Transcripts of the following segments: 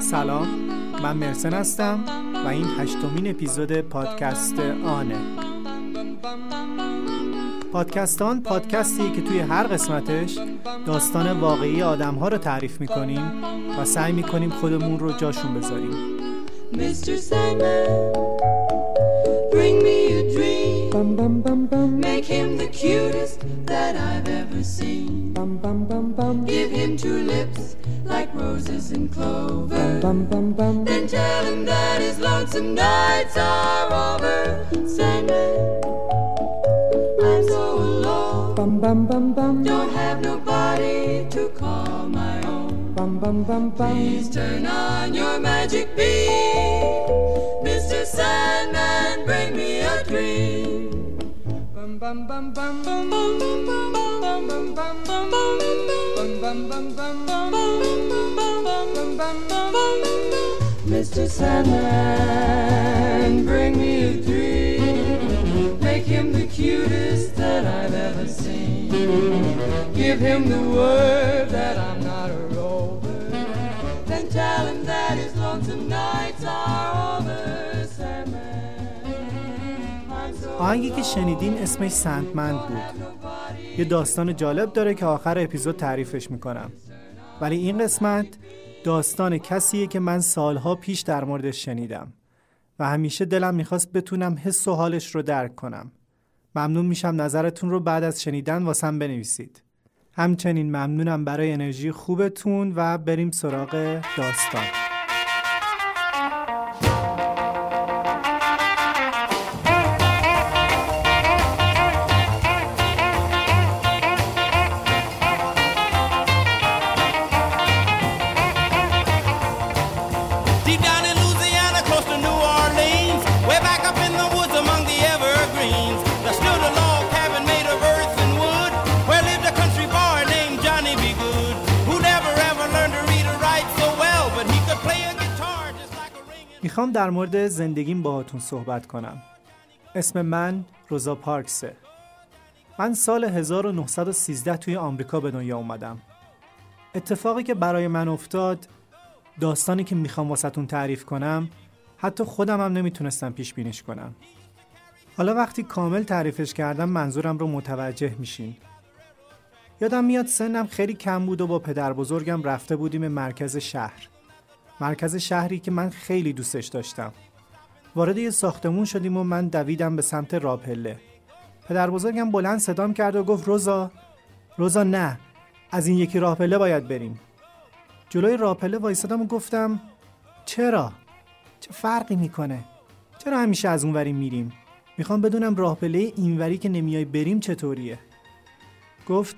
سلام من مرسن هستم و این هشتمین اپیزود پادکست آنه پادکستان پادکستی که توی هر قسمتش داستان واقعی آدم ها رو تعریف می‌کنیم و سعی می‌کنیم خودمون رو جاشون بذاریم Mr. Sandman, bring me a dream. Make him the cutest that I've ever seen. Bum, bum, bum, bum. Give him two lips like roses and clover. Bum bum bum bum, Then tell him that his lonesome nights are over. Sandman, I'm so alone. Bum, bum, bum, bum. Don't have nobody to call my own. Bum, bum, bum, bum. Please turn on your magic beam. Mr. Sandman, bring me a dream. Mr. Sandman, bring me a dream. Make him the cutest that I've ever seen. Give him the word that I'm not a rover. Then tell him that his lonesome nights are over. آهنگی که شنیدین اسمش سندمند بود. یه داستان جالب داره که آخر اپیزود تعریفش می‌کنم. ولی این قسمت داستان کسیه که من سالها پیش در موردش شنیدم و همیشه دلم می‌خواست بتونم حس و حالش رو درک کنم. ممنون میشم نظرتون رو بعد از شنیدن واسم بنویسید. همچنین ممنونم برای انرژی خوبتون و بریم سراغ داستان. می‌خوام در مورد زندگیم باهاتون صحبت کنم. اسم من روزا پارکسه. من سال 1913 توی آمریکا به دنیا اومدم. اتفاقی که برای من افتاد داستانی که می‌خوام واسهتون تعریف کنم حتی خودم هم نمی‌تونستم پیش بینیش کنم. حالا وقتی کامل تعریفش کردم منظورم رو متوجه میشین. یادم میاد سنم خیلی کم بود و با پدر بزرگم رفته بودیم مرکز شهر. مرکز شهری که من خیلی دوستش داشتم. وارد یه ساختمون شدیم و من دویدم به سمت راپله. پدر بزرگم بلند صدام کرد و گفت روزا روزا نه از این یکی راپله باید بریم. جلوی راپله وایسادم و گفتم چرا؟ چه فرقی می‌کنه؟ چرا همیشه از اونوری میریم؟ می‌خوام بدونم راهپله اینوری که نمیای بریم چطوریه؟ گفت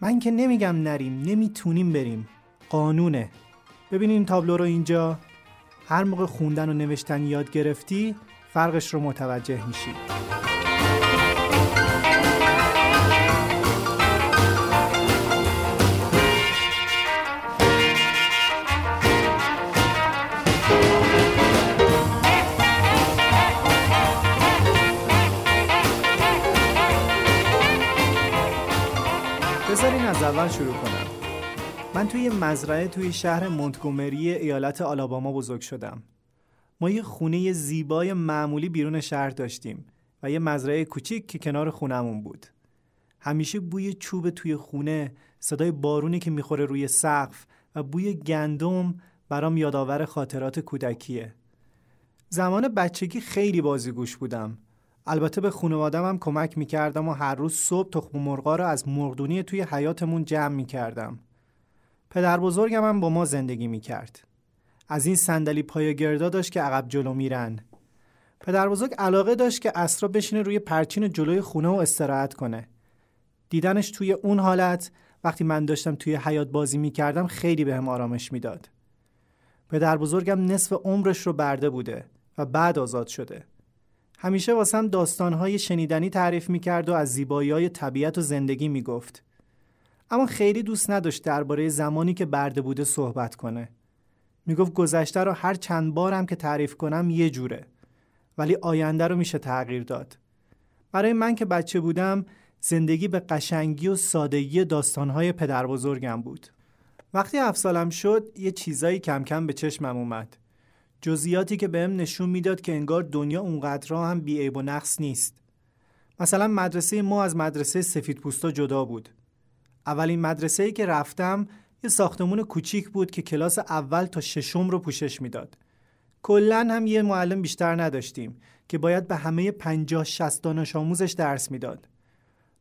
من که نمیگم نریم نمی‌تونیم بریم قانونه ببینین تابلو رو اینجا. هر موقع خوندن و نوشتن یاد گرفتی فرقش رو متوجه میشی. بذارین از اول شروع کنم. من توی مزرعه توی شهر مونتگومری ایالت آلاباما بزرگ شدم. ما یه خونه زیبای معمولی بیرون شهر داشتیم و یه مزرعه کوچیک که کنار خونمون بود. همیشه بوی چوب توی خونه صدای بارونی که می‌خوره روی سقف و بوی گندم برام یادآور خاطرات کودکیه. زمان بچگی خیلی بازیگوش بودم. البته به خانوادم هم کمک می‌کردم و هر روز صبح تخم مرغا رو از مرغدونی توی حیاتمون جمع می‌کردم. پدر بزرگم هم با ما زندگی می‌کرد از این صندلی پای گردا داشت که عقب جلو میرن پدر بزرگ علاقه داشت که اسرا بشینه روی پرچین جلوی خونه و استراحت کنه دیدنش توی اون حالت وقتی من داشتم توی حیات بازی می‌کردم خیلی بهم هم آرامش می‌داد. پدر بزرگم نصف عمرش رو برده بوده و بعد آزاد شده. همیشه واسم داستانهای شنیدنی تعریف می‌کرد و از زیبایی های طبیعت و زندگی می‌گفت. اما خیلی دوست نداشت درباره زمانی که برده بوده صحبت کنه. می‌گفت گذشته رو هر چند بارم که تعریف کنم یه جوره ولی آینده رو میشه تغییر داد. برای من که بچه بودم زندگی به قشنگی و سادگی داستانهای پدر بزرگم بود. وقتی هفت سالم شد یه چیزایی کم کم به چشمم اومد. جزئیاتی که بهم نشون می‌داد که انگار دنیا اونقدرها هم بیعیب و نقص نیست. مثلا مدرسه ما از مدرسه سفید پوستا جدا بود. اولین مدرسه ای که رفتم یه ساختمون کوچیک بود که کلاس اول تا ششم رو پوشش می‌داد. کلا هم یه معلم بیشتر نداشتیم که باید به همه 50 60 دانش آموزش درس می‌داد.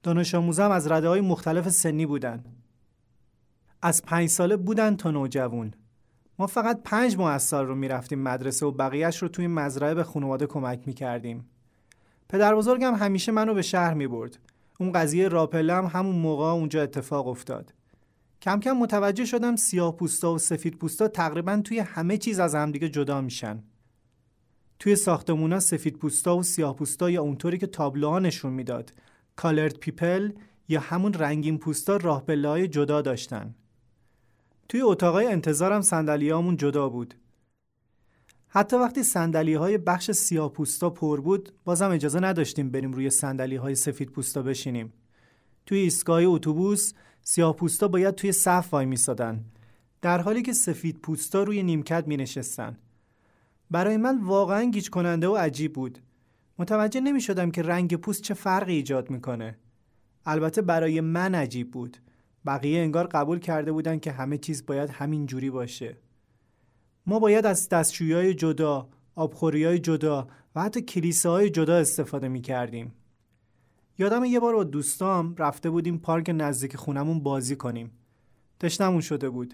دانش آموزم از رده های مختلف سنی بودن. از پنج ساله بودن تا نوجوان. ما فقط پنج ماه از سال رو می‌رفتیم مدرسه و بقیهش رو توی مزرعه به خانواده کمک می‌کردیم. پدر بزرگم همیشه منو به شهر می برد. اون قضیه راپله هم همون موقع اونجا اتفاق افتاد. کم کم متوجه شدم سیاه پوستا و سفید پوستا تقریبا توی همه چیز از همدیگه جدا میشن. توی ساختمونا سفید پوستا و سیاه پوستا یا اونطوری که تابلوها نشون می‌داد colored people یا همون رنگین پوستا راه جدا داشتن. توی اتاقای انتظارم صندلیامون جدا بود. حتی وقتی صندلی های بخش سیاه پوستا پر بود بازم اجازه نداشتیم بریم روی صندلی های سفید پوستا بشینیم. توی ایستگاه اتوبوس سیاه پوستا باید توی صف وای میسادن در حالی که سفید پوستا روی نیمکت می نشستن. برای من واقعا گیج کننده و عجیب بود. متوجه نمی شدم که رنگ پوست چه فرقی ایجاد می‌کنه. البته برای من عجیب بود. بقیه انگار قبول کرده بودن که همه چیز باید همین جوری باشه. ما باید از دستشویی جدا، آبخوری جدا و حتی کلیسه های جدا استفاده می کردیم. یادم یه بار با دوستام رفته بودیم پارک نزدیک خونمون بازی کنیم. تشنمون شده بود.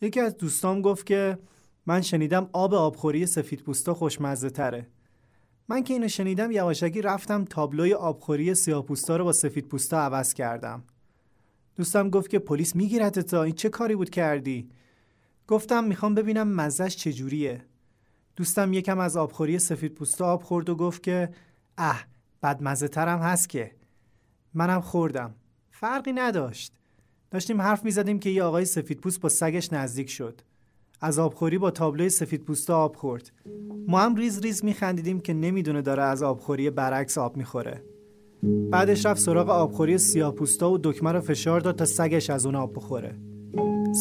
یکی از دوستام گفت که من شنیدم آب آبخوری سفید پوستا خوشمزه تره. من که اینو شنیدم یواشکی رفتم تابلوی آبخوری سیاهپوستا رو با سفید پوستا عوض کردم. دوستم گفت که پلیس میگیرت تا این چه کاری بود کردی؟ گفتم می‌خوام ببینم مزش چجوریه. دوستم یکم از آبخوری سفید پوستا آب خورد و گفت که اه بدمزه ترم هست که. منم خوردم. فرقی نداشت. داشتیم حرف می‌زدیم که یه آقای سفید پوست با سگش نزدیک شد. از آبخوری با تابلوی سفید پوستا آب خورد. ما هم ریز ریز میخندیدیم که نمی‌دونه داره از آبخوری برعکس آب می‌خوره. بعدش رفت سراغ آبخوری سیاه پوستا و دکمه رو فشار داد تا سگش از اون آب بخوره.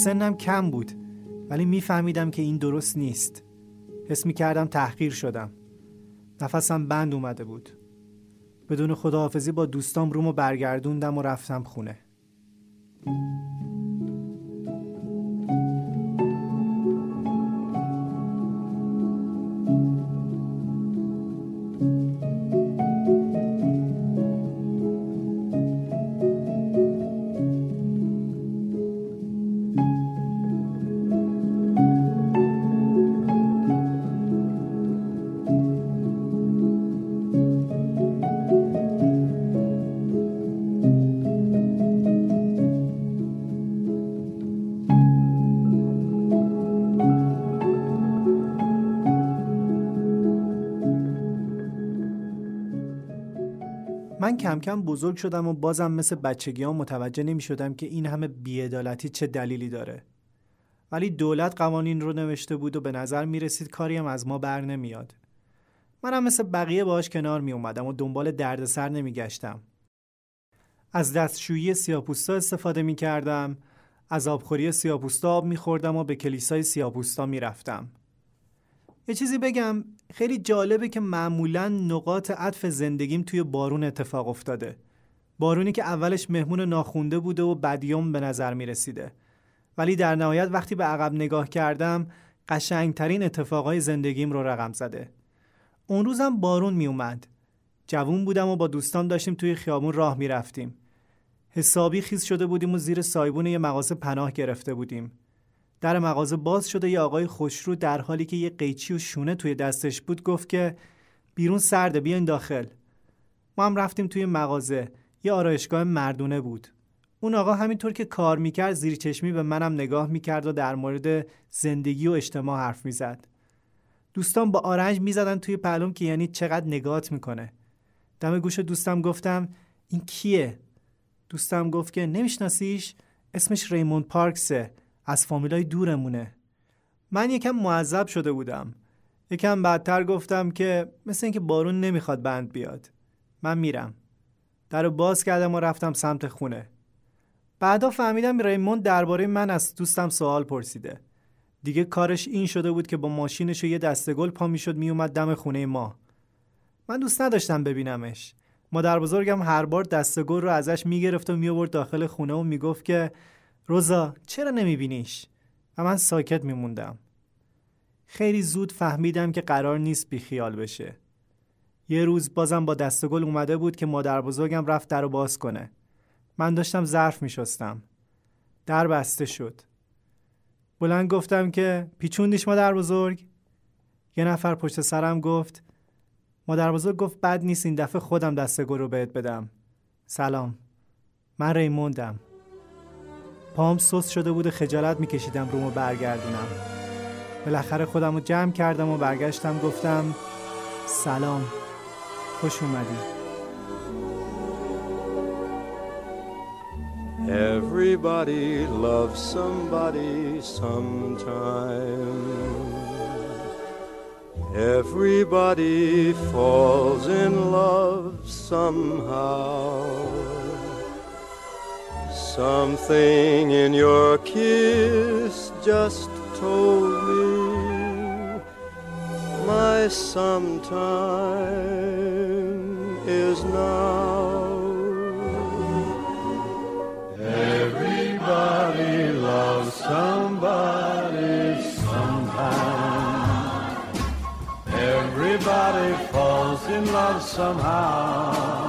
سنم کم بود. ولی میفهمیدم که این درست نیست. حس می‌کردم تحقیر شدم. نفسم بند اومده بود. بدون خداحافظی با دوستام رومو برگردوندم و رفتم خونه. من کم کم بزرگ شدم و بازم مثل بچگی ها متوجه نمی شدم که این همه بیعدالتی چه دلیلی داره. ولی دولت قوانین رو نوشته بود و به نظر می رسید کاری از ما بر نمیاد. منم مثل بقیه باش کنار می اومدم و دنبال دردسر نمی گشتم. از دستشویی سیاپوستا استفاده می کردم، از آبخوری سیاپوستا آب می خوردم و به کلیسای سیاپوستا می رفتم. یه چیزی بگم. خیلی جالبه که معمولا نقاط عطف زندگیم توی بارون اتفاق افتاده. بارونی که اولش مهمون ناخونده بوده و بدیوم به نظر می رسیده ولی در نهایت وقتی به عقب نگاه کردم قشنگترین اتفاقای زندگیم رو رقم زده. اون روزم بارون می اومد جوون بودم و با دوستان داشتیم توی خیابون راه می رفتیم حسابی خیز شده بودیم و زیر سایبون یه مغازه پناه گرفته بودیم. در مغازه باز شده یه آقای خوشرو در حالی که یه قیچی و شونه توی دستش بود گفت که بیرون سرده بیاین داخل ما هم رفتیم توی مغازه یه آرایشگاه مردونه بود اون آقا همینطور که کار می‌کرد زیر چشمی به منم نگاه می‌کرد و در مورد زندگی و اجتماع حرف می‌زد. دوستان با آرنج می‌زدن توی پلوم که یعنی چقدر نگات می‌کنه. دم گوش دوستم گفتم این کیه؟ دوستم گفت که نمیشناسیش؟ اسمش ریموند پارکسه از فامیلای دورمونه. من یکم معذب شده بودم. یکم بعدتر گفتم که مثل اینکه بارون نمی‌خواد بند بیاد. من میرم. در رو باز کردم و رفتم سمت خونه. بعدا فهمیدم ریموند درباره من از دوستم سوال پرسیده. دیگه کارش این شده بود که با ماشینش و یه دسته گل پا می‌شد میومد دم خونه ما. من دوست نداشتم ببینمش. مادر بزرگم هر بار دسته گل رو ازش می‌گرفت و میآورد داخل خونه و می‌گفت که روزا چرا نمیبینیش؟ و من ساکت میموندم. خیلی زود فهمیدم که قرار نیست بیخیال بشه. یه روز بازم با دستگل اومده بود که مادر بزرگم رفت در رو باز کنه. من داشتم ظرف می شستم. در بسته شد. بلند گفتم که پیچوندیش مادر بزرگ؟ یه نفر پشت سرم گفت مادر بزرگ گفت بد نیست این دفعه خودم دستگل رو بهت بدم. سلام. من ریموندم. پام سست شده بود خجالت میکشیدم رومو برگردونم. بالاخره خودم رو جمع کردم و برگشتم گفتم سلام خوش اومدی Everybody loves somebody sometime. Everybody falls in love somehow. Something in your kiss just told me my sometime is now. Everybody loves somebody sometime. Everybody falls in love somehow.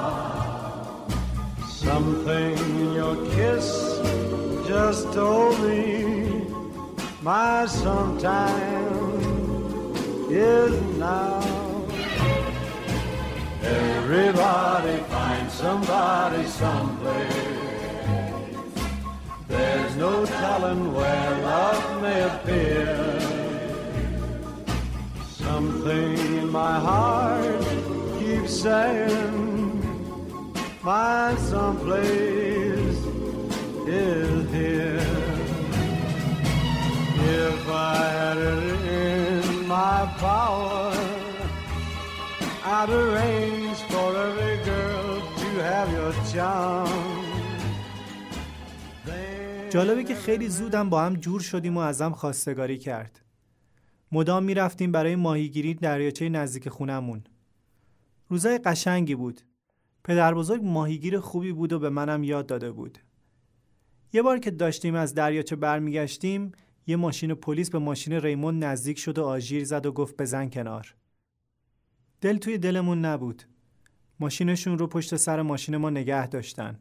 Something in your kiss just told me my sometime is now. Everybody finds somebody someplace. There's no telling where love may appear. Something in my heart keeps saying my someplace is here. If I had it in my power, I'd arrange for every girl to have your charm. جالبه که خیلی زودم با هم جور شدیم و ازم خواستگاری کرد. مدام می‌رفتیم برای ماهیگیری دریاچه نزدیک خونمون. روزای قشنگی بود. پدر بزرگ ماهیگیر خوبی بود و به منم یاد داده بود. یه بار که داشتیم از دریاچه برمیگشتیم یه ماشین پلیس به ماشین ریمون نزدیک شد و آژیر زد و گفت بزن کنار. دل توی دلمون نبود. ماشینشون رو پشت سر ماشین ما نگه داشتن.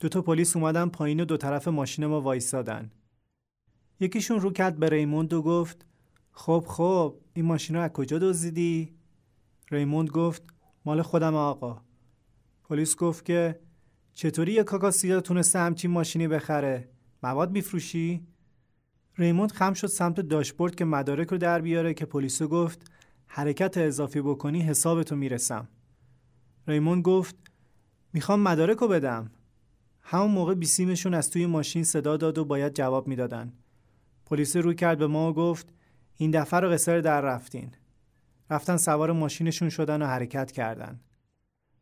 دو تا پلیس اومدن پایین و دو طرف ماشین ما وایستادن. یکیشون رو کرد به ریموند و گفت خب خب این ماشین رو از کجا دزدیدی؟ ریموند گفت مال خودم آقا. پلیس گفت که چطوری یه کاکاسیا تونسته همچین ماشینی بخره؟ مواد میفروشی؟ ریموند خم شد سمت داشبورد که مدارک رو در بیاره که پلیسو گفت حرکت اضافی بکنی حسابتو می‌رسم. ریموند گفت می‌خوام مدارک رو بدم. همون موقع بیسیمشون از توی ماشین صدا داد و باید جواب می‌دادن. پلیس رو کرد به ما و گفت این دفعه رو قصر در رفتین. رفتن سوار ماشینشون شدن و حرکت کردن.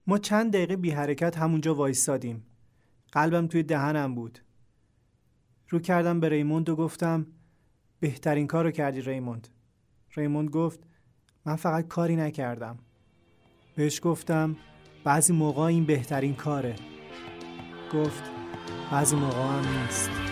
ما چند دقیقه بی حرکت همونجا وایستادیم. قلبم توی دهنم بود. رو کردم به ریموند و گفتم بهترین کار رو کردی ریموند. ریموند گفت من فقط کاری نکردم. بهش گفتم بعضی موقع این بهترین کاره. گفت بعضی موقع هم نیست.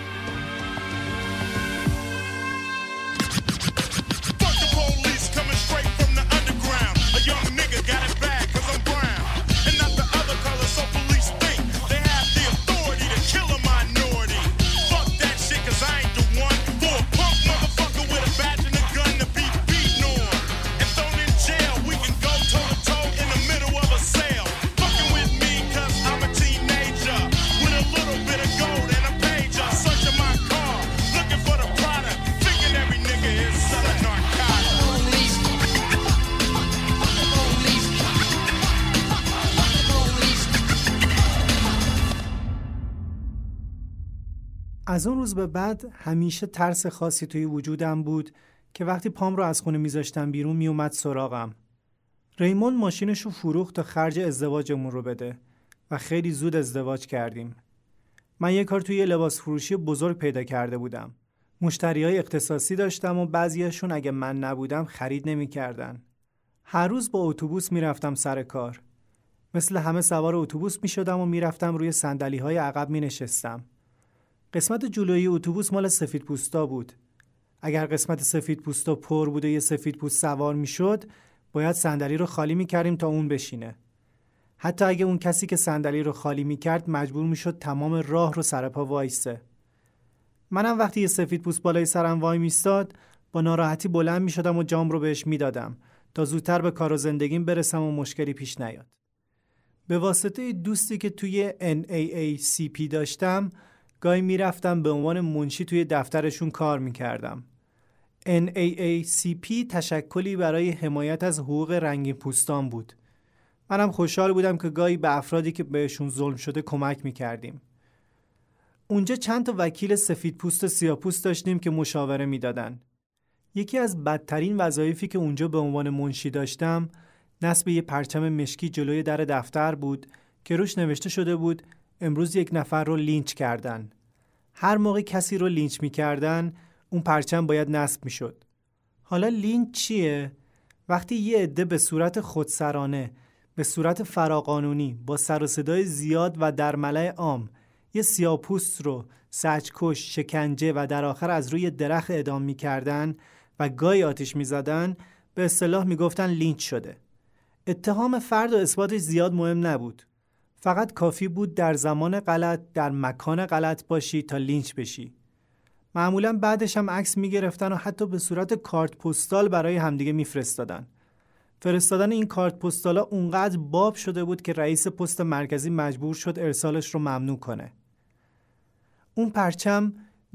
از اون روز به بعد همیشه ترس خاصی توی وجودم بود که وقتی پام رو از خونه میذاشتم بیرون میومد سراغم. ریمون ماشینش رو فروخت تا خرج ازدواجمون رو بده و خیلی زود ازدواج کردیم. من یه کار توی یه لباس فروشی بزرگ پیدا کرده بودم. مشتری های اختصاصی داشتم و بعضیاشون اگه من نبودم خرید نمی‌کردن. هر روز با اتوبوس می‌رفتم سر کار. مثل همه سوار اتوبوس می شدم و می‌رفتم روی سندلی های عقب می نشستم. قسمت جلویی اتوبوس مال سفید پوستا بود. اگر قسمت سفید پوستا پر بود و یه سفید پوست سوار می شد، باید صندلی رو خالی می کردیم تا اون بشینه. حتی اگه اون کسی که صندلی رو خالی می کرد مجبور می شد تمام راه رو سر پا وایسه. منم وقتی یه سفید پوست بالای سرم وای میستاد با ناراحتی بلند می شدم و جام رو بهش می دادم تا زودتر به کار و زندگیم برسم و مشکلی پیش نیاد. به واسطه دوستی که توی NAACP داشتم گاهی می‌رفتم به عنوان منشی توی دفترشون کار می‌کردم. NAACP تشکلی برای حمایت از حقوق رنگین پوستان بود. منم خوشحال بودم که گاهی به افرادی که بهشون ظلم شده کمک می‌کردیم. اونجا چند تا وکیل سفید پوست و سیاه پوست داشتیم که مشاوره می‌دادن. یکی از بدترین وظایفی که اونجا به عنوان منشی داشتم نصب یه پرچم مشکی جلوی در دفتر بود که روش نوشته شده بود امروز یک نفر رو لینچ کردن. هر موقع کسی رو لینچ می‌کردن اون پرچم باید نصب می‌شد. حالا لینچ چیه؟ وقتی یه عده به صورت خودسرانه به صورت فراقانونی با سر و صدای زیاد و در ملأ عام یه سیاپوست رو سچکش، شکنجه و در آخر از روی درخت اعدام می‌کردن و گاهی آتیش می‌زدن به اصطلاح می‌گفتن لینچ شده. اتهام فرد و اثباتش زیاد مهم نبود. فقط کافی بود در زمان غلط در مکان غلط باشی تا لینچ بشی. معمولا بعدش هم عکس می‌گرفتن و حتی به صورت کارت پستال برای همدیگه میفرستادن. فرستادن این کارت پستالا اونقدر باب شده بود که رئیس پست مرکزی مجبور شد ارسالش رو ممنوع کنه. اون پرچم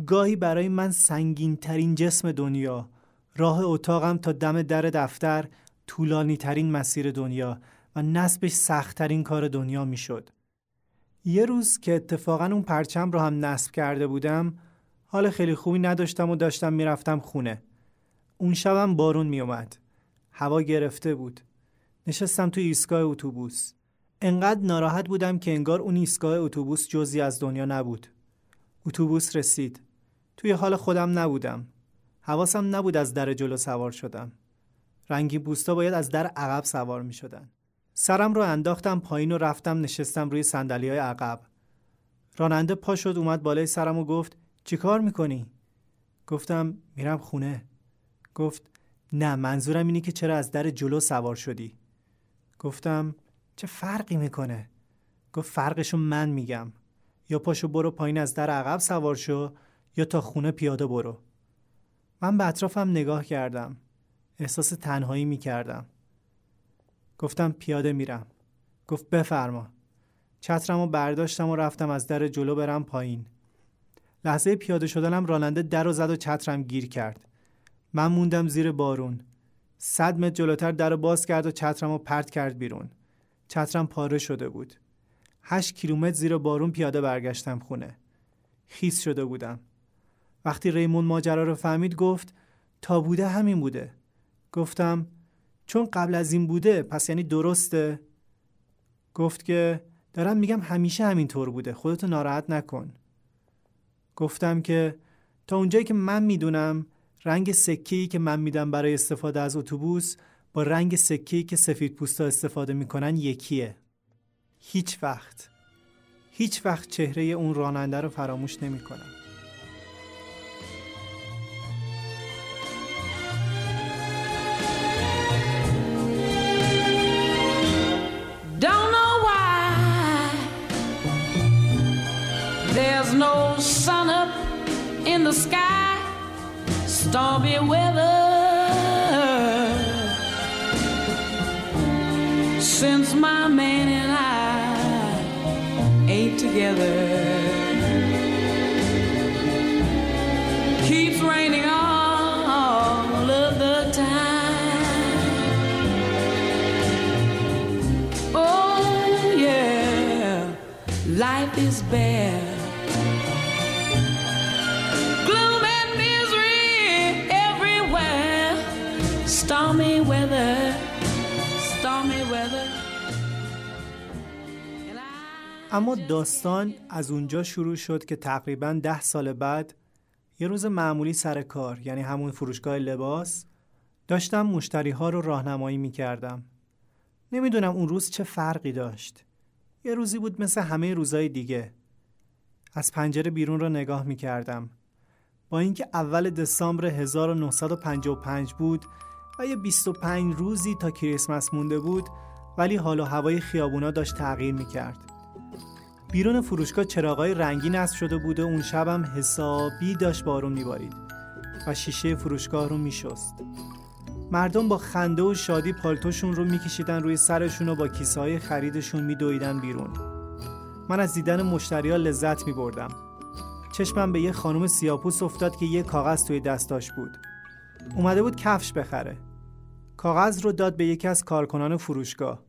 گاهی برای من سنگین ترین جسم دنیا راه اتاقم تا دم در دفتر طولانی ترین مسیر دنیا و نصبش سختترین کار دنیا می‌شد. یه روز که اتفاقا اون پرچم رو هم نصب کرده بودم حال خیلی خوبی نداشتم و داشتم می‌رفتم خونه. اون شبم بارون میومد. هوا گرفته بود. نشستم توی ایستگاه اتوبوس. انقدر ناراحت بودم که انگار اون ایستگاه اتوبوس جزی از دنیا نبود. اتوبوس رسید. توی حال خودم نبودم. حواسم نبود از در جلو سوار شدم. رنگین پوستا باید از در عقب سوار می شدن. سرم رو انداختم پایین و رفتم نشستم روی سندلی های عقب. راننده پا شد اومد بالای سرم و گفت چی کار می‌کنی؟ گفتم میرم خونه. گفت نه منظورم اینه که چرا از در جلو سوار شدی؟ گفتم چه فرقی می‌کنه؟ گفت فرقشو من میگم. یا پاشو برو پایین از در عقب سوار شو یا تا خونه پیاده برو. من به اطرافم نگاه کردم. احساس تنهایی می کردم. گفتم پیاده میرم. گفت بفرما. چترم و برداشتم و رفتم از در جلو برم پایین. لحظه پیاده شدنم راننده در و زد و چترم گیر کرد. من موندم زیر بارون. صد متر جلوتر در باز کرد و چترم رو پرت کرد بیرون. چترم پاره شده بود. هشت کیلومتر زیر بارون پیاده برگشتم خونه. خیس شده بودم. وقتی ریمون ماجرا رو فهمید گفت تا بوده همین بوده. گفتم چون قبل از این بوده پس یعنی درسته؟ گفت که دارم میگم همیشه همینطور بوده خودتو ناراحت نکن. گفتم که تا اونجایی که من می‌دونم رنگ سکه‌ای که من میدم برای استفاده از اتوبوس با رنگ سکه‌ای که سفید پوستا استفاده می‌کنن یکیه. هیچ وقت. هیچ وقت چهره اون راننده رو فراموش نمی‌کنم. Sun up in the sky, stormy weather. Since my man and I ain't together, keeps raining all of the time. Oh yeah, life is bare اما داستان از اونجا شروع شد که تقریبا ده سال بعد یه روز معمولی سر کار یعنی همون فروشگاه لباس داشتم مشتری ها رو راهنمایی می کردم. نمی‌دونم اون روز چه فرقی داشت. یه روزی بود مثل همه روزای دیگه. از پنجره بیرون رو نگاه می کردم. با اینکه اول دسامبر 1955 بود و یه 25 روزی تا کریسمس مونده بود ولی حال و هوای خیابونا داشت تغییر می کرد. بیرون فروشگاه چراغای رنگی نصب شده بود و اون شبم حسابی داشت بارون میبارید و شیشه فروشگاه رو میشست. مردم با خنده و شادی پالتوشون رو میکشیدن روی سرشون و با کیسه خریدشون میدویدن بیرون. من از دیدن مشتریا لذت میبردم. چشمم به یه خانم سیاپوس افتاد که یه کاغذ توی دستاش بود. اومده بود کفش بخره. کاغذ رو داد به یکی از کارکنان فروشگاه.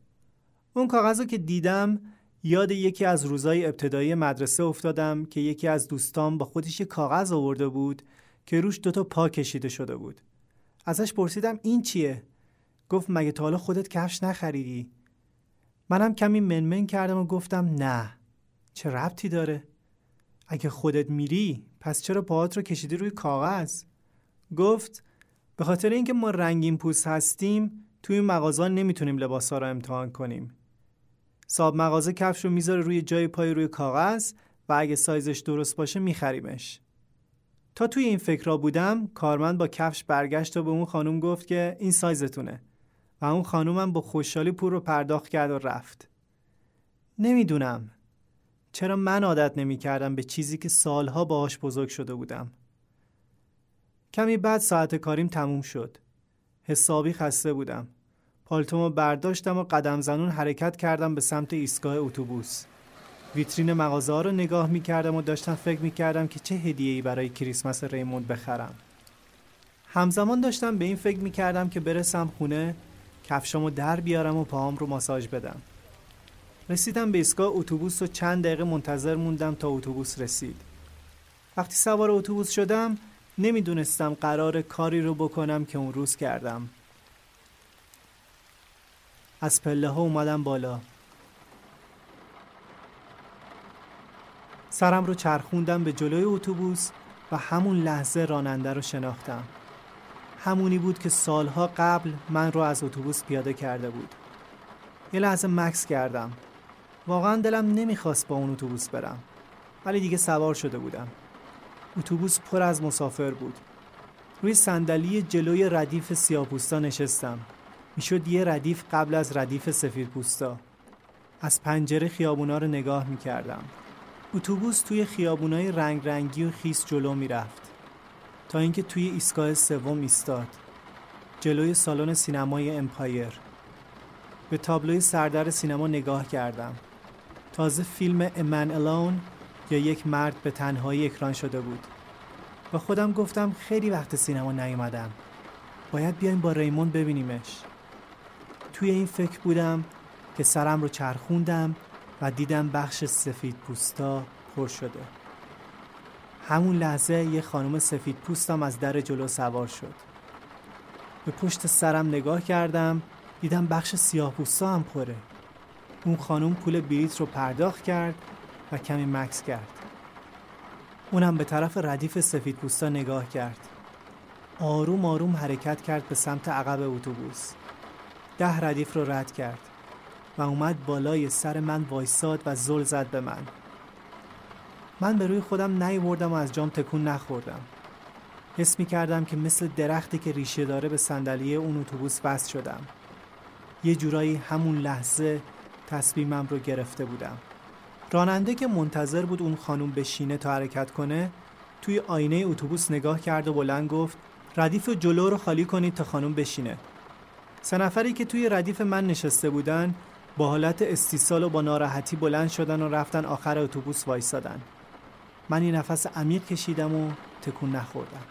اون کاغذ رو که دیدم یاد یکی از روزای ابتدایی مدرسه افتادم که یکی از دوستام با خودش یه کاغذ آورده بود که روش دوتا پا کشیده شده بود. ازش پرسیدم این چیه؟ گفت مگه تا حالا خودت کفش نخریدی؟ منم کمی منمن کردم و گفتم نه. چه ربطی داره؟ اگه خودت میری پس چرا پاهات رو کشیدی روی کاغذ؟ گفت به خاطر اینکه ما رنگین پوست هستیم توی مغازه نمی‌تونیم لباسا رو امتحان کنیم. صاحب مغازه کفش رو می‌ذاره روی جای پای روی کاغذ و اگه سایزش درست باشه میخریمش. تا توی این فکرها بودم کارمند با کفش برگشت و به اون خانم گفت که این سایزتونه و اون خانومم با خوشحالی پول رو پرداخت کرد و رفت. نمی‌دونم چرا من عادت نمی کردم به چیزی که سالها باهاش بزرگ شده بودم. کمی بعد ساعت کاریم تموم شد. حسابی خسته بودم. پالتومو برداشتم و قدم زنون حرکت کردم به سمت ایستگاه اتوبوس. ویترین مغازه ها رو نگاه می کردم و داشتم فکر می کردم که چه هدیه ای برای کریسمس ریموند بخرم. همزمان داشتم به این فکر می کردم که برسم خونه کفشامو در بیارم و پاهام رو ماساژ بدم. رسیدم به ایستگاه اتوبوس و چند دقیقه منتظر موندم تا اتوبوس رسید. وقتی سوار اتوبوس شدم نمی‌دونستم قرار کاری رو بکنم که اون روز کردم. از پله ها اومدم بالا. سرم رو چرخوندم به جلوی اتوبوس و همون لحظه راننده رو شناختم. همونی بود که سالها قبل من رو از اتوبوس پیاده کرده بود. یه لحظه مکس کردم. واقعا دلم نمی‌خواست با اون اتوبوس برم. ولی دیگه سوار شده بودم. اتوبوس پر از مسافر بود. روی صندلی جلوی ردیف سیاپوستا نشستم. می‌شد یه ردیف قبل از ردیف سفید پوستا از پنجره خیابونا رو نگاه می‌کردم. اتوبوس توی خیابونای رنگ رنگی و خیس جلو می‌رفت. تا اینکه توی ایستگاه سوم ایستاد. جلوی سالن سینمای امپایر. به تابلوی سردر سینما نگاه کردم. تازه فیلم A Man Alone یا یک مرد به تنهایی اکران شده بود. با خودم گفتم خیلی وقت سینما نیومدم. باید بیایم با ریموند ببینیمش. توی این فکر بودم که سرم رو چرخوندم و دیدم بخش سفید پوستا پر شده. همون لحظه یه خانم سفید پوستم از در جلو سوار شد. به پشت سرم نگاه کردم دیدم بخش سیاه پوستا هم پره. اون خانم پول بلیط رو پرداخت کرد و کمی مکس کرد. اونم به طرف ردیف سفید پوستا نگاه کرد. آروم آروم حرکت کرد به سمت عقب اتوبوس. ده ردیف رو رد کرد و اومد بالای سر من وایساد و زل زد به من. من به روی خودم نیوردم و از جام تکون نخوردم. حس می کردم که مثل درختی که ریشه داره به صندلی اون اتوبوس وصل شدم. یه جورایی همون لحظه تصمیمم رو گرفته بودم. راننده که منتظر بود اون خانم بشینه تا حرکت کنه توی آینه اتوبوس نگاه کرد و بلند گفت ردیف جلو رو خالی کنید تا خانم بشینه. سه نفری که توی ردیف من نشسته بودن با حالت استیصال و با ناراحتی بلند شدن و رفتن آخر اتوبوس وایسادن من یه نفس عمیق کشیدم و تکون نخوردم.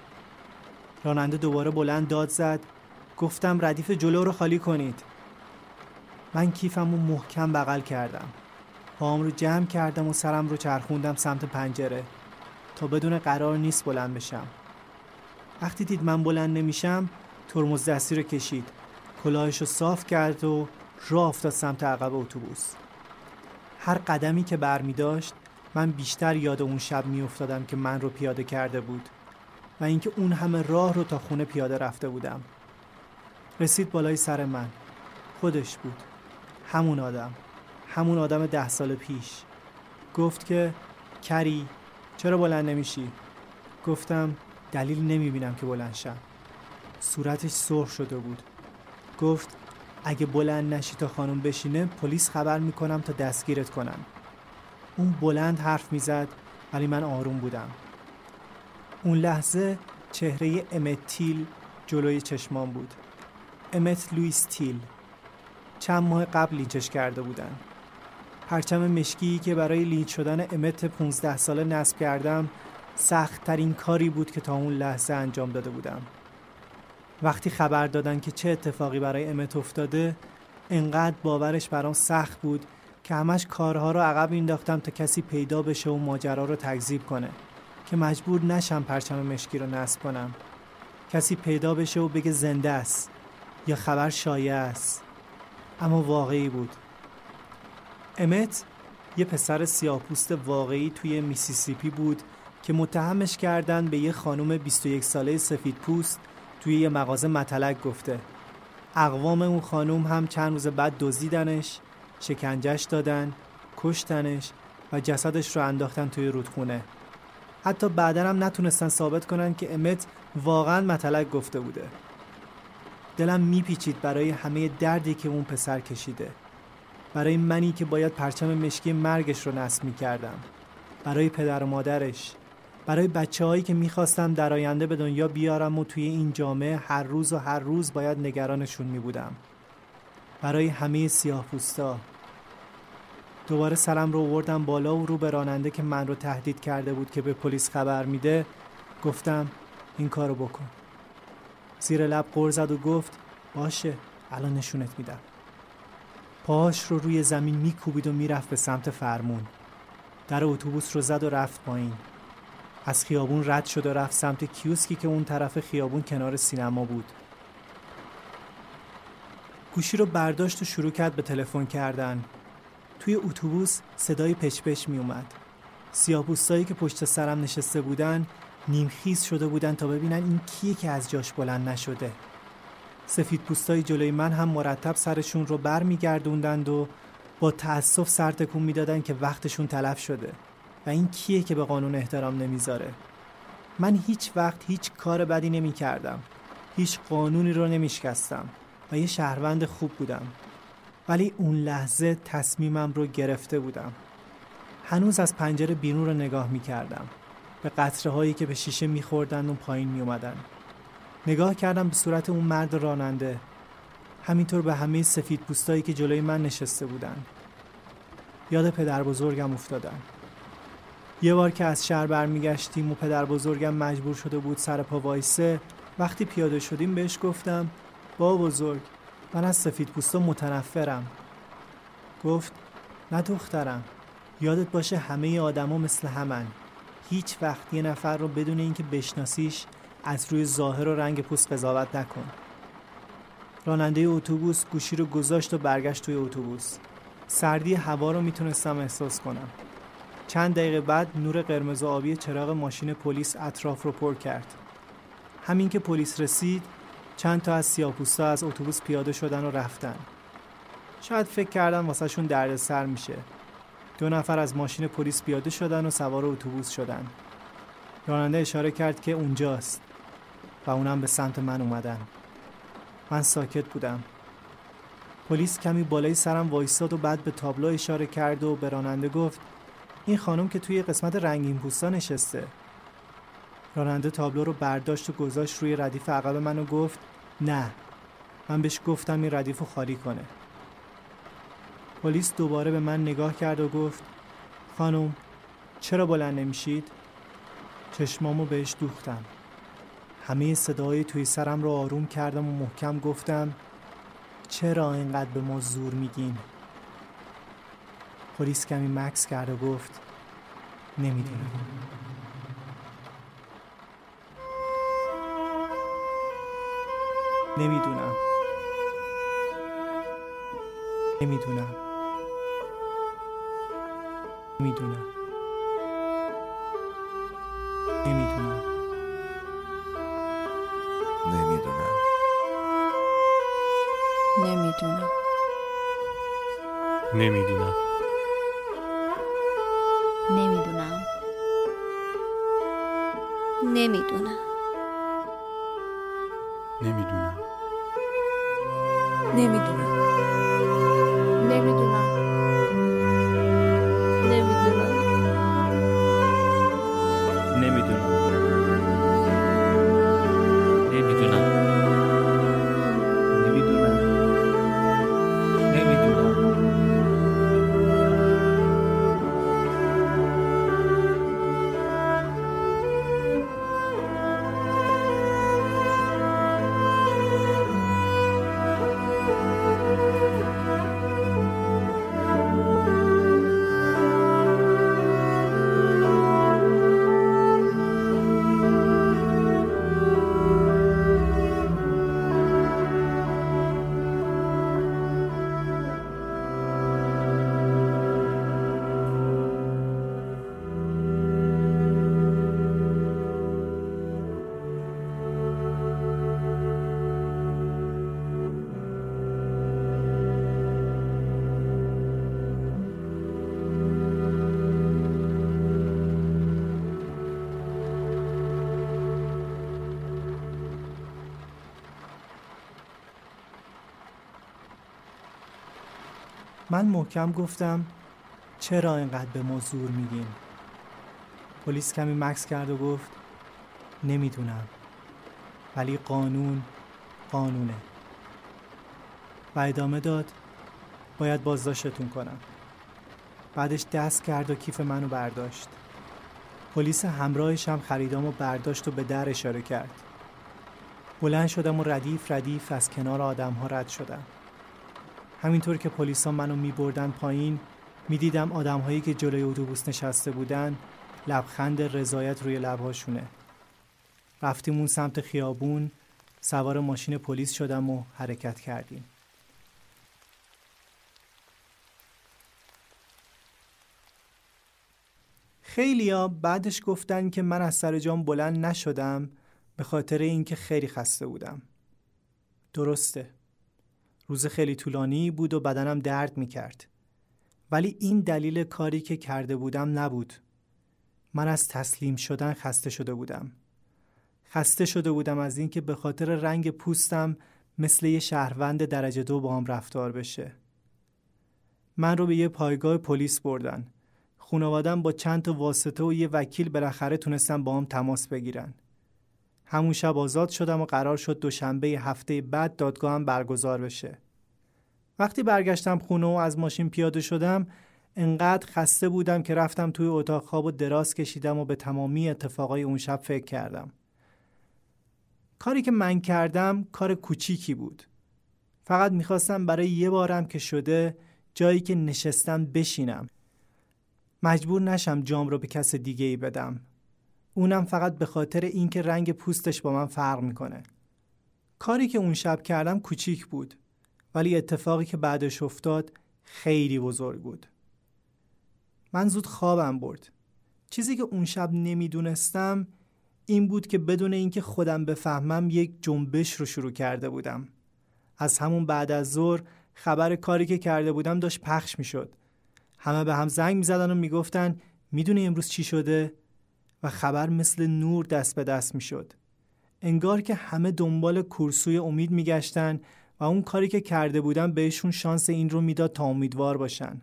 راننده دوباره بلند داد زد. گفتم ردیف جلو رو خالی کنید. من کیفم رو محکم بغل کردم. پاهم رو جمع کردم و سرم رو چرخوندم سمت پنجره تا بدون قرار نیست بلند بشم. وقتی دید من بلند نمیشم ترمز دستی رو کشید. کلاهش رو صاف کرد و راه افتاد سمت عقب اتوبوس. هر قدمی که بر می داشت من بیشتر یاد اون شب می افتادم که من رو پیاده کرده بود و اینکه اون همه راه رو تا خونه پیاده رفته بودم. رسید بالای سر من. خودش بود. همون آدم. همون آدم ده سال پیش. گفت که کری چرا بلند نمیشی؟ گفتم دلیل نمی‌بینم که بلند شم. صورتش سرخ شده بود. گفت اگه بلند نشی تا خانم بشینه پلیس خبر می‌کنم تا دستگیرت کنن. اون بلند حرف می‌زد ولی من آروم بودم. اون لحظه چهره امت تیل جلوی چشمام بود. امت لویس تیل. چند ماه قبل لینچش کرده بودن. پرچم مشکی که برای لینچ شدن امت 15 ساله نصب کردم سخت ترین کاری بود که تا اون لحظه انجام داده بودم. وقتی خبر دادن که چه اتفاقی برای امت افتاده انقدر باورش برام سخت بود که همش کارها رو عقب مینداختم تا کسی پیدا بشه و ماجرا رو تکذیب کنه که مجبور نشم پرچم مشکی رو نصب کنم. کسی پیدا بشه و بگه زنده است یا خبر شایع است. اما واقعی بود. امت یه پسر سیاهپوست واقعی توی میسیسیپی بود که متهمش کردن به یه خانم 21 ساله سفید پوست توی یه مغازه متلک گفته. اقوام اون خانوم هم چند روز بعد دزدیدنش شکنجش دادن کشتنش و جسدش رو انداختن توی رودخونه. حتی بعدا هم نتونستن ثابت کنن که امت واقعا متلک گفته بوده. دلم میپیچید برای همه دردی که اون پسر کشیده. برای منی که باید پرچم مشکی مرگش رو نصب می‌کردم. برای پدر و مادرش. برای بچه هایی که می‌خواستم در آینده به دنیا بیارم و توی این جامعه هر روز و هر روز باید نگرانشون میبودم. برای همه سیاه پوستا دوباره سرم رو وردم بالا و رو به راننده که من رو تهدید کرده بود که به پلیس خبر میده گفتم این کارو بکن. زیر لب غر زد و گفت باشه الان نشونت میدم. پاهاش رو روی زمین میکوبید و می‌رفت به سمت فرمون. در اتوبوس رو زد و رفت پایین. از خیابون رد شد و رفت سمت کیوسکی که اون طرف خیابون کنار سینما بود. گوشی رو برداشت و شروع کرد به تلفن کردن. توی اتوبوس صدای پچپچ می اومد. سیاپوستایی که پشت سرم نشسته بودن نیمخیز شده بودن تا ببینن این کیه که از جاش بلند نشده. سفید پوستای جلوی من هم مرتب سرشون رو بر می گردوندند و با تأسف سر تکون می‌دادن که وقتشون تلف شده. این کیه که به قانون احترام نمی‌ذاره؟ من هیچ وقت هیچ کار بدی نمی کردم هیچ قانونی رو نمیشکستم و یه شهروند خوب بودم. ولی اون لحظه تصمیمم رو گرفته بودم. هنوز از پنجره بیرون رو نگاه می کردم به قطره هایی که به شیشه می خوردن و پایین می اومدن. نگاه کردم به صورت اون مرد راننده. همینطور به همه سفید پوستایی که جلوی من نشسته بودن. یاد پدر بزرگم افتادم یه بار که از شهر برمیگشتیم و پدر بزرگم مجبور شده بود سر پا وایسه وقتی پیاده شدیم بهش گفتم با بزرگ من از سفید پوستا متنفرم. گفت نه دخترم یادت باشه همه آدما مثل همن. هیچ وقت یه نفر رو بدون اینکه بشناسیش از روی ظاهر و رنگ پوست قضاوت نکن. راننده اتوبوس گوشی رو گذاشت و برگشت توی اتوبوس. سردی هوا رو می‌تونستم احساس کنم. چند دقیقه بعد نور قرمز و آبی چراغ ماشین پلیس اطراف رو پر کرد. همین که پلیس رسید چند تا از سیاپوستا از اتوبوس پیاده شدن و رفتن. شاید فکر کردن واسه شون درد سر میشه. دو نفر از ماشین پلیس پیاده شدن و سوار اتوبوس شدن. راننده اشاره کرد که اونجاست و اونم به سمت من اومدن. من ساکت بودم. پلیس کمی بالای سرم وایستاد و بعد به تابلو اشاره کرد و به راننده گفت این خانم که توی قسمت رنگین پوستا نشسته راننده تابلو رو برداشت و گذاشت روی ردیف عقب من و گفت نه من بهش گفتم این ردیف رو خالی کنه پلیس دوباره به من نگاه کرد و گفت خانم چرا بلند نمیشید؟ چشمامو بهش دوختم همه صدای توی سرم رو آروم کردم و محکم گفتم چرا اینقدر به ما زور میگین؟ پلیس کمی مکس کرد و گفت نمی‌دونم. نمی‌دونم. نمی‌دونم. نمی‌دونم. نمی‌دونم. نمی‌دونم. نمی‌دونم. نمی‌دونم. نمی‌دونم من محکم گفتم چرا اینقدر به ما زور میگین؟ پلیس کمی مکس کرد و گفت نمی‌دونم ولی قانون قانونه. و ادامه داد باید بازداشتتون کنم. بعدش دست کرد و کیف منو برداشت. پلیس همراهش هم خریدام و برداشت و به در اشاره کرد. بلند شدم و ردیف ردیف از کنار آدم ها رد شدم. همینطور که پلیسا منو می بردن پایین می دیدم آدم هایی که جلوی اتوبوس نشسته بودن لبخند رضایت روی لبهاشونه. رفتیم اون سمت خیابون سوار ماشین پلیس شدم و حرکت کردیم. خیلیا بعدش گفتن که من از سر جام بلند نشدم به خاطر اینکه خیلی خسته بودم. درسته. روز خیلی طولانی بود و بدنم درد می کرد. ولی این دلیل کاری که کرده بودم نبود. من از تسلیم شدن خسته شده بودم. خسته شده بودم از اینکه به خاطر رنگ پوستم مثل یه شهروند درجه دو با هم رفتار بشه. من رو به یه پایگاه پلیس بردن. خانوادم با چند تا واسطه و یه وکیل بالاخره تونستن با هم تماس بگیرن. همون شب آزاد شدم و قرار شد دوشنبه هفته بعد دادگاهم برگزار بشه. وقتی برگشتم خونه و از ماشین پیاده شدم انقدر خسته بودم که رفتم توی اتاق خواب و دراز کشیدم و به تمامی اتفاقای اون شب فکر کردم. کاری که من کردم کار کوچیکی بود. فقط می‌خواستم برای یه بارم که شده جایی که نشستم بشینم. مجبور نشم جام رو به کس دیگه ای بدم. اونم فقط به خاطر اینکه رنگ پوستش با من فرق می‌کنه. کاری که اون شب کردم کوچیک بود ولی اتفاقی که بعدش افتاد خیلی بزرگ بود. من زود خوابم برد. چیزی که اون شب نمی‌دونستم این بود که بدون اینکه خودم بفهمم یک جنبش رو شروع کرده بودم. از همون بعد از ظهر خبر کاری که کرده بودم داشت پخش می‌شد. همه به هم زنگ می‌زدن و می‌گفتن می‌دونی امروز چی شده؟ و خبر مثل نور دست به دست می‌شد. انگار که همه دنبال کورسوی امید میگشتن و اون کاری که کرده بودم بهشون شانس این رو می‌داد تا امیدوار باشن.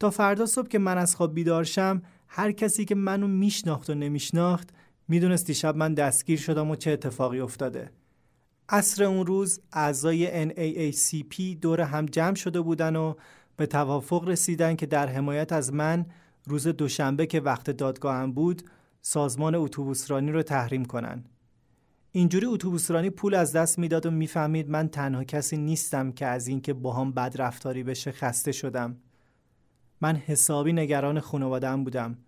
تا فردا صبح که من از خواب بیدار شم هر کسی که منو میشناخت و نمیشناخت می‌دونست دیشب من دستگیر شدم و چه اتفاقی افتاده. عصر اون روز اعضای NAACP دور هم جمع شده بودن و به توافق رسیدن که در حمایت از من روز دوشنبه که وقت دادگاهم بود سازمان اتوبوسرانی رو تحریم کنن. اینجوری اتوبوسرانی پول از دست می‌داد و می‌فهمید من تنها کسی نیستم که از اینکه باهام بد رفتاری بشه خسته شدم. من حسابی نگران خانواده‌ام بودم.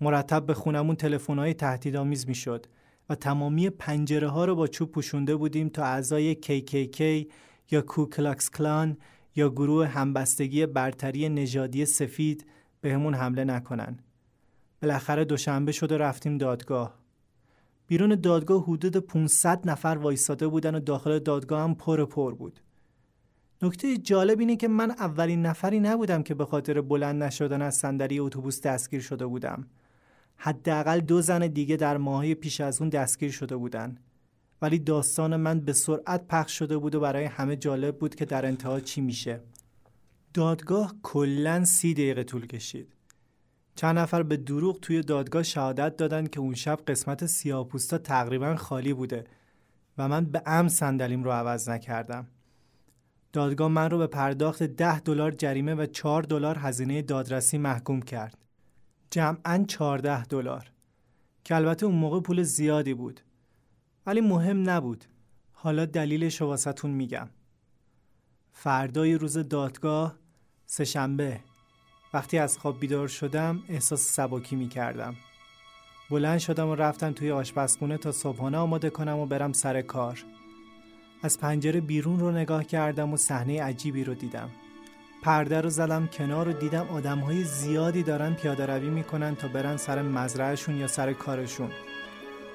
مرتب به خونمون تلفن‌های تهدیدآمیز می‌شد و تمامی پنجره ها رو با چوب پوشونده بودیم تا اعضای KKK یا کوکلاکس کلان یا گروه همبستگی برتری نژادی سفید بهمون حمله نکنن. بالاخره دوشنبه شد و رفتیم دادگاه. بیرون دادگاه حدود 500 نفر وایساده بودن و داخل دادگاه هم پر پر بود. نکته جالب اینه که من اولین نفری نبودم که به خاطر بلند نشدن از صندلی اتوبوس دستگیر شده بودم. حداقل دو زن دیگه در ماهای پیش از اون دستگیر شده بودن. ولی داستان من به سرعت پخش شده بود و برای همه جالب بود که در انتها چی میشه. دادگاه کلا سی دقیقه طول کشید. چند نفر به دروغ توی دادگاه شهادت دادن که اون شب قسمت سیاه‌پوستا تقریبا خالی بوده و من به ام صندلیم رو عوض نکردم. دادگاه من رو به پرداخت 10 دلار جریمه و 4 دلار هزینه دادرسی محکوم کرد. جمعاً 14 دلار. که البته اون موقع پول زیادی بود. ولی مهم نبود. حالا دلیلش رو واسهتون میگم. فردای روز دادگاه سهشنبه وقتی از خواب بیدار شدم احساس سبکی می کردم. بلند شدم و رفتم توی آشپزخونه تا صبحانه آماده کنم و برم سر کار. از پنجره بیرون رو نگاه کردم و صحنه عجیبی رو دیدم. پرده رو زدم کنار و دیدم آدم های زیادی دارن پیاده روی می‌کنن تا برن سر مزرعهشون یا سر کارشون.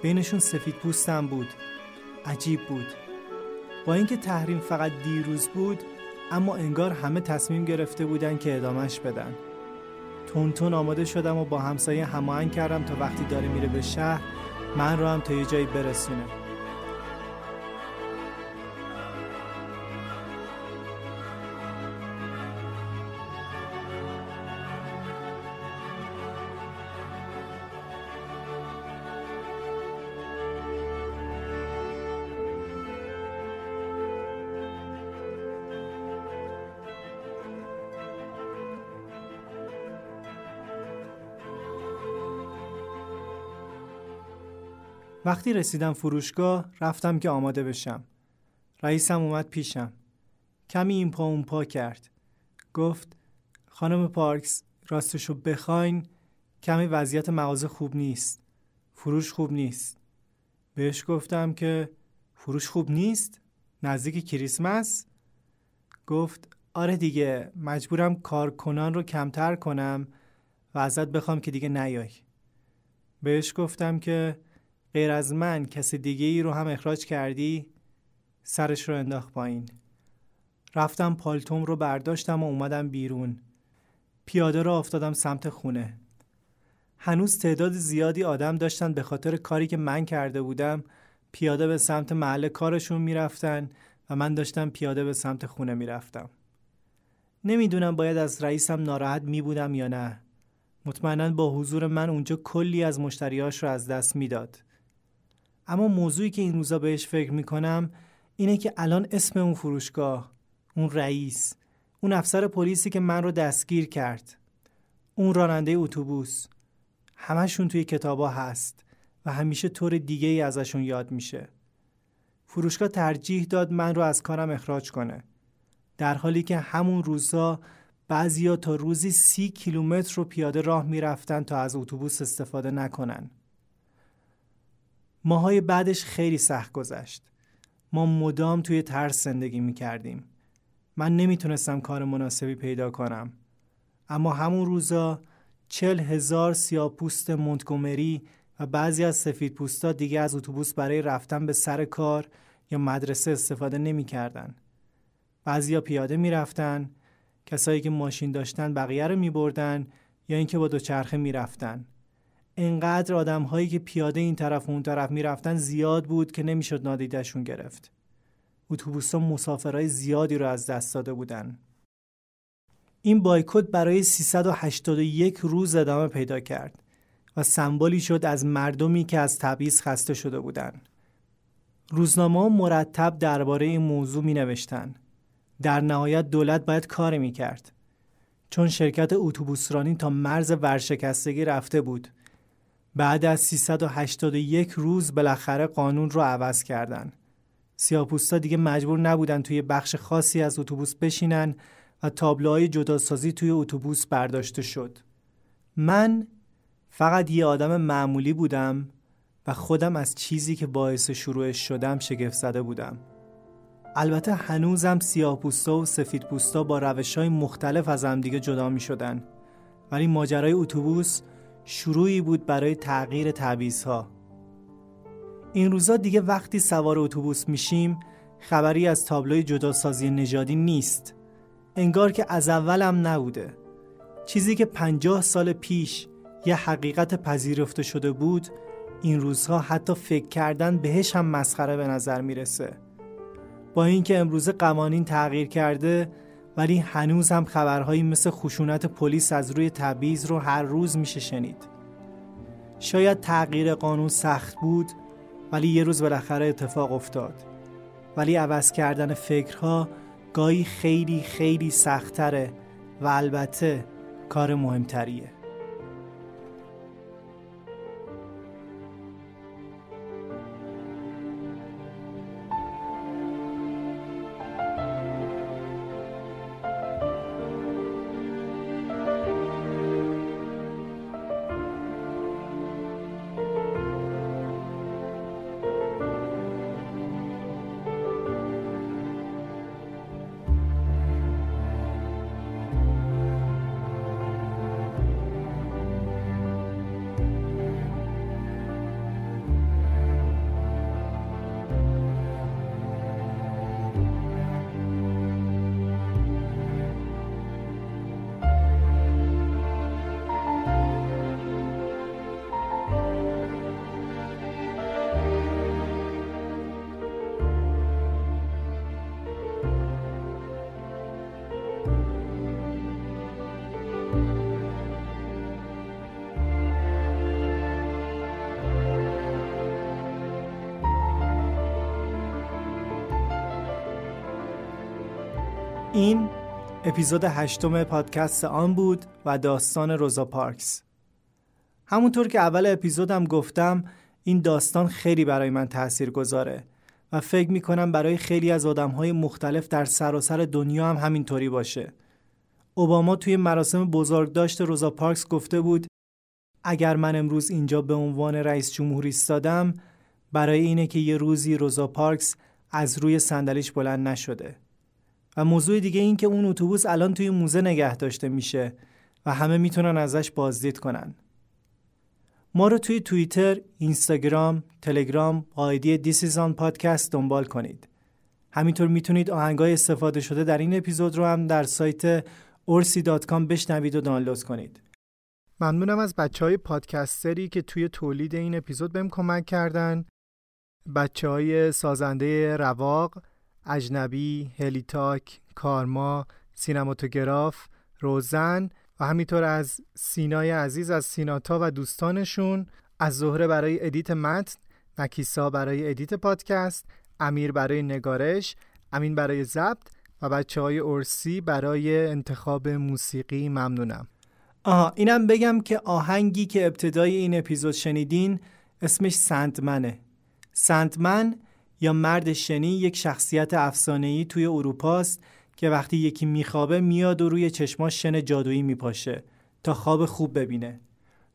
بینشون سفید پوستم بود. عجیب بود. با اینکه تحریم فقط دیروز بود اما انگار همه تصمیم گرفته بودن که ادامش بدن. تون آماده شدم و با همسایه هماهنگ کردم تا وقتی داره میره به شهر من رو هم تا یه جایی برسونه. وقتی رسیدم فروشگاه رفتم که آماده بشم. رئیسم اومد پیشم. کمی این پا اون پا کرد. گفت خانم پارکس راستشو بخواین کمی وضعیت مغازه خوب نیست. فروش خوب نیست. بهش گفتم که فروش خوب نیست؟ نزدیک کریسمس؟ گفت آره دیگه مجبورم کارکنان رو کمتر کنم و ازت بخوام که دیگه نیای. بهش گفتم که غیر از من کس دیگه ای رو هم اخراج کردی؟ سرش رو انداخت پایین. رفتم پالتوم رو برداشتم و اومدم بیرون. پیاده رو افتادم سمت خونه. هنوز تعداد زیادی آدم داشتن به خاطر کاری که من کرده بودم پیاده به سمت محل کارشون می‌رفتن و من داشتم پیاده به سمت خونه می‌رفتم. نمی‌دونم باید از رئیسم ناراحت می بودم یا نه. مطمئنا با حضور من اونجا کلی از مشتریاش رو از دست می‌داد. اما موضوعی که این روزا بهش فکر می‌کنم اینه که الان اسم اون فروشگاه اون رئیس اون افسر پلیسی که من رو دستگیر کرد اون راننده اتوبوس همشون توی کتابا هست و همیشه طور دیگه ای ازشون یاد میشه. فروشگاه ترجیح داد من رو از کارم اخراج کنه. در حالی که همون روزا بعضیا تا روزی سی کیلومتر رو پیاده راه می‌رفتن تا از اتوبوس استفاده نکنن. ماهای بعدش خیلی سخت گذشت. ما مدام توی ترس زندگی می کردیم. من نمی‌تونستم کار مناسبی پیدا کنم. اما همون روزا چل هزار سیاپوست مونتگومری و بعضی از سفید پوستا دیگه از اتوبوس برای رفتن به سر کار یا مدرسه استفاده نمی کردن. بعضیا پیاده می رفتن، کسایی که ماشین داشتن بقیه رو می بردن یا اینکه با دوچرخه می رفتن. انقدر آدم هایی که پیاده این طرف و اون طرف می‌رفتن زیاد بود که نمی‌شد نادیدشون گرفت. اتوبوس ها مسافرهای زیادی رو از دست داده بودن. این بایکوت برای 381 روز ادامه پیدا کرد و سمبولی شد از مردمی که از تبعیض خسته شده بودند. روزنامه مرتب درباره این موضوع می نوشتن. در نهایت دولت باید کار می کرد. چون شرکت اتوبوسرانی تا مرز ورشکستگی رفته بود بعد از 381 روز بالاخره قانون رو عوض کردن. سیاپوستا دیگه مجبور نبودن توی بخش خاصی از اتوبوس بشینن و تابلوهای جداسازی توی اتوبوس برداشته شد. من فقط یه آدم معمولی بودم و خودم از چیزی که باعث شروعش شدم شگفت زده بودم. البته هنوزم سیاه پوستا و سفید پوستا با روش های مختلف از همدیگه جدا می شدن. ولی ماجرای اتوبوس شروعی بود برای تغییر تعویضها. این روزا دیگه وقتی سوار اتوبوس میشیم خبری از تابلوی جداسازی نژادی نیست. انگار که از اولم نبوده. چیزی که پنجاه سال پیش یه حقیقت پذیرفته شده بود این روزها حتی فکر کردن بهش هم مسخره به نظر می‌رسه. با اینکه امروزه قوانین تغییر کرده ولی هنوز هم خبرهایی مثل خشونت پلیس از روی تبعیض رو هر روز میشه شنید. شاید تغییر قانون سخت بود ولی یه روز بالاخره اتفاق افتاد. ولی عوض کردن فکرها گاهی خیلی خیلی سختره و البته کار مهمتریه. این اپیزود هشتم پادکست آن بود و داستان روزا پارکس. همونطور که اول اپیزودم گفتم این داستان خیلی برای من تأثیر گذاره و فکر می‌کنم برای خیلی از آدمهای مختلف در سراسر دنیا هم همینطوری باشه. اوباما توی مراسم بزرگداشت روزا پارکس گفته بود اگر من امروز اینجا به عنوان رئیس جمهور ایستادم برای اینه که یه روزی روزا پارکس از روی صندلیش بلند نشده. و موضوع دیگه این که اون اتوبوس الان توی موزه نگه داشته میشه و همه می‌تونن ازش بازدید کنن. ما رو توی توییتر، اینستاگرام، تلگرام با آیدی دیسیزان پادکست دنبال کنید. همینطور می‌تونید آهنگای استفاده شده در این اپیزود رو هم در سایت orsi.com بشنوید و دانلود کنید. ممنونم از بچه های پادکستری که توی تولید این اپیزود بهم کمک کردن. بچه های سازنده رواق، اجنبی، هلیتاک، کارما، سینماتوگراف، روزن و همینطور از سینای عزیز از سیناتا و دوستانشون. از زهره برای edit متن نکیسا برای edit پادکست امیر برای نگارش امین برای ضبط و بچه های ارسی برای انتخاب موسیقی. ممنونم. آها اینم بگم که آهنگی که ابتدای این اپیزود شنیدین اسمش سندمنه سندمن یا مرد شنی یک شخصیت افسانه‌ای توی اروپاست که وقتی یکی میخوابه میاد و روی چشماش شن جادویی میپاشه تا خواب خوب ببینه.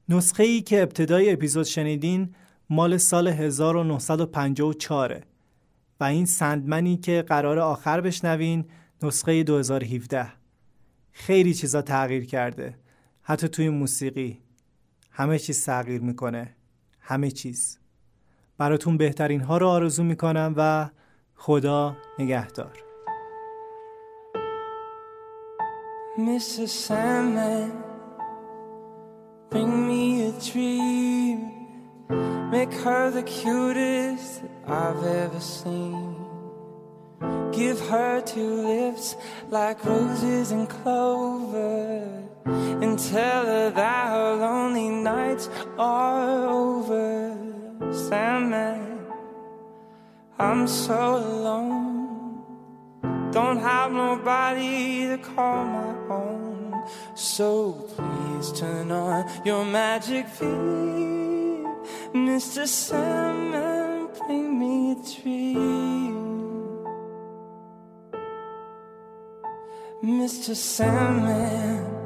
نسخه ای که ابتدای اپیزود شنیدین مال سال 1954 و این سندمنی که قرار آخر بشنوین نسخه 2017 خیلی چیزا تغییر کرده. حتی توی موسیقی. همه چیز تغییر می‌کنه. همه چیز. براتون بهترین ها رو آرزو می‌کنم و خدا نگهدار Mr. Sandman, bring me a dream. Make her the cutest I've ever seen. Give her two lips like roses and clover. And tell her that her lonely nights are over. Sandman, I'm so alone. Don't have nobody to call my own. So please turn on your magic beam. Mr. Sandman, bring me a dream. Mr. Sandman,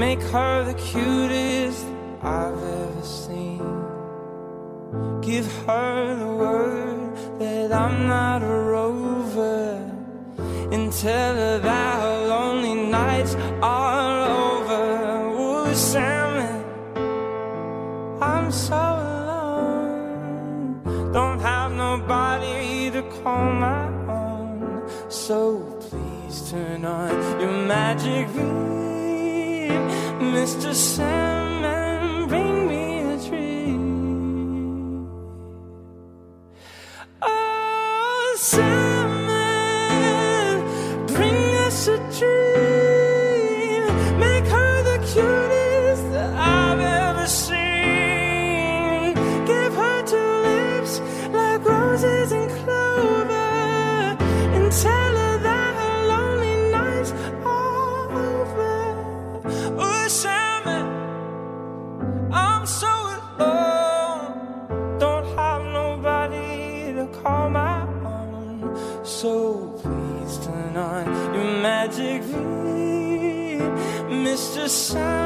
make her the cutest I've ever seen. Give her the word that I'm not a rover, and tell her that her lonely nights are over. Ooh, I'm so alone. Don't have nobody to call my own. So please turn on your magic. Room. Mr. Sam. side.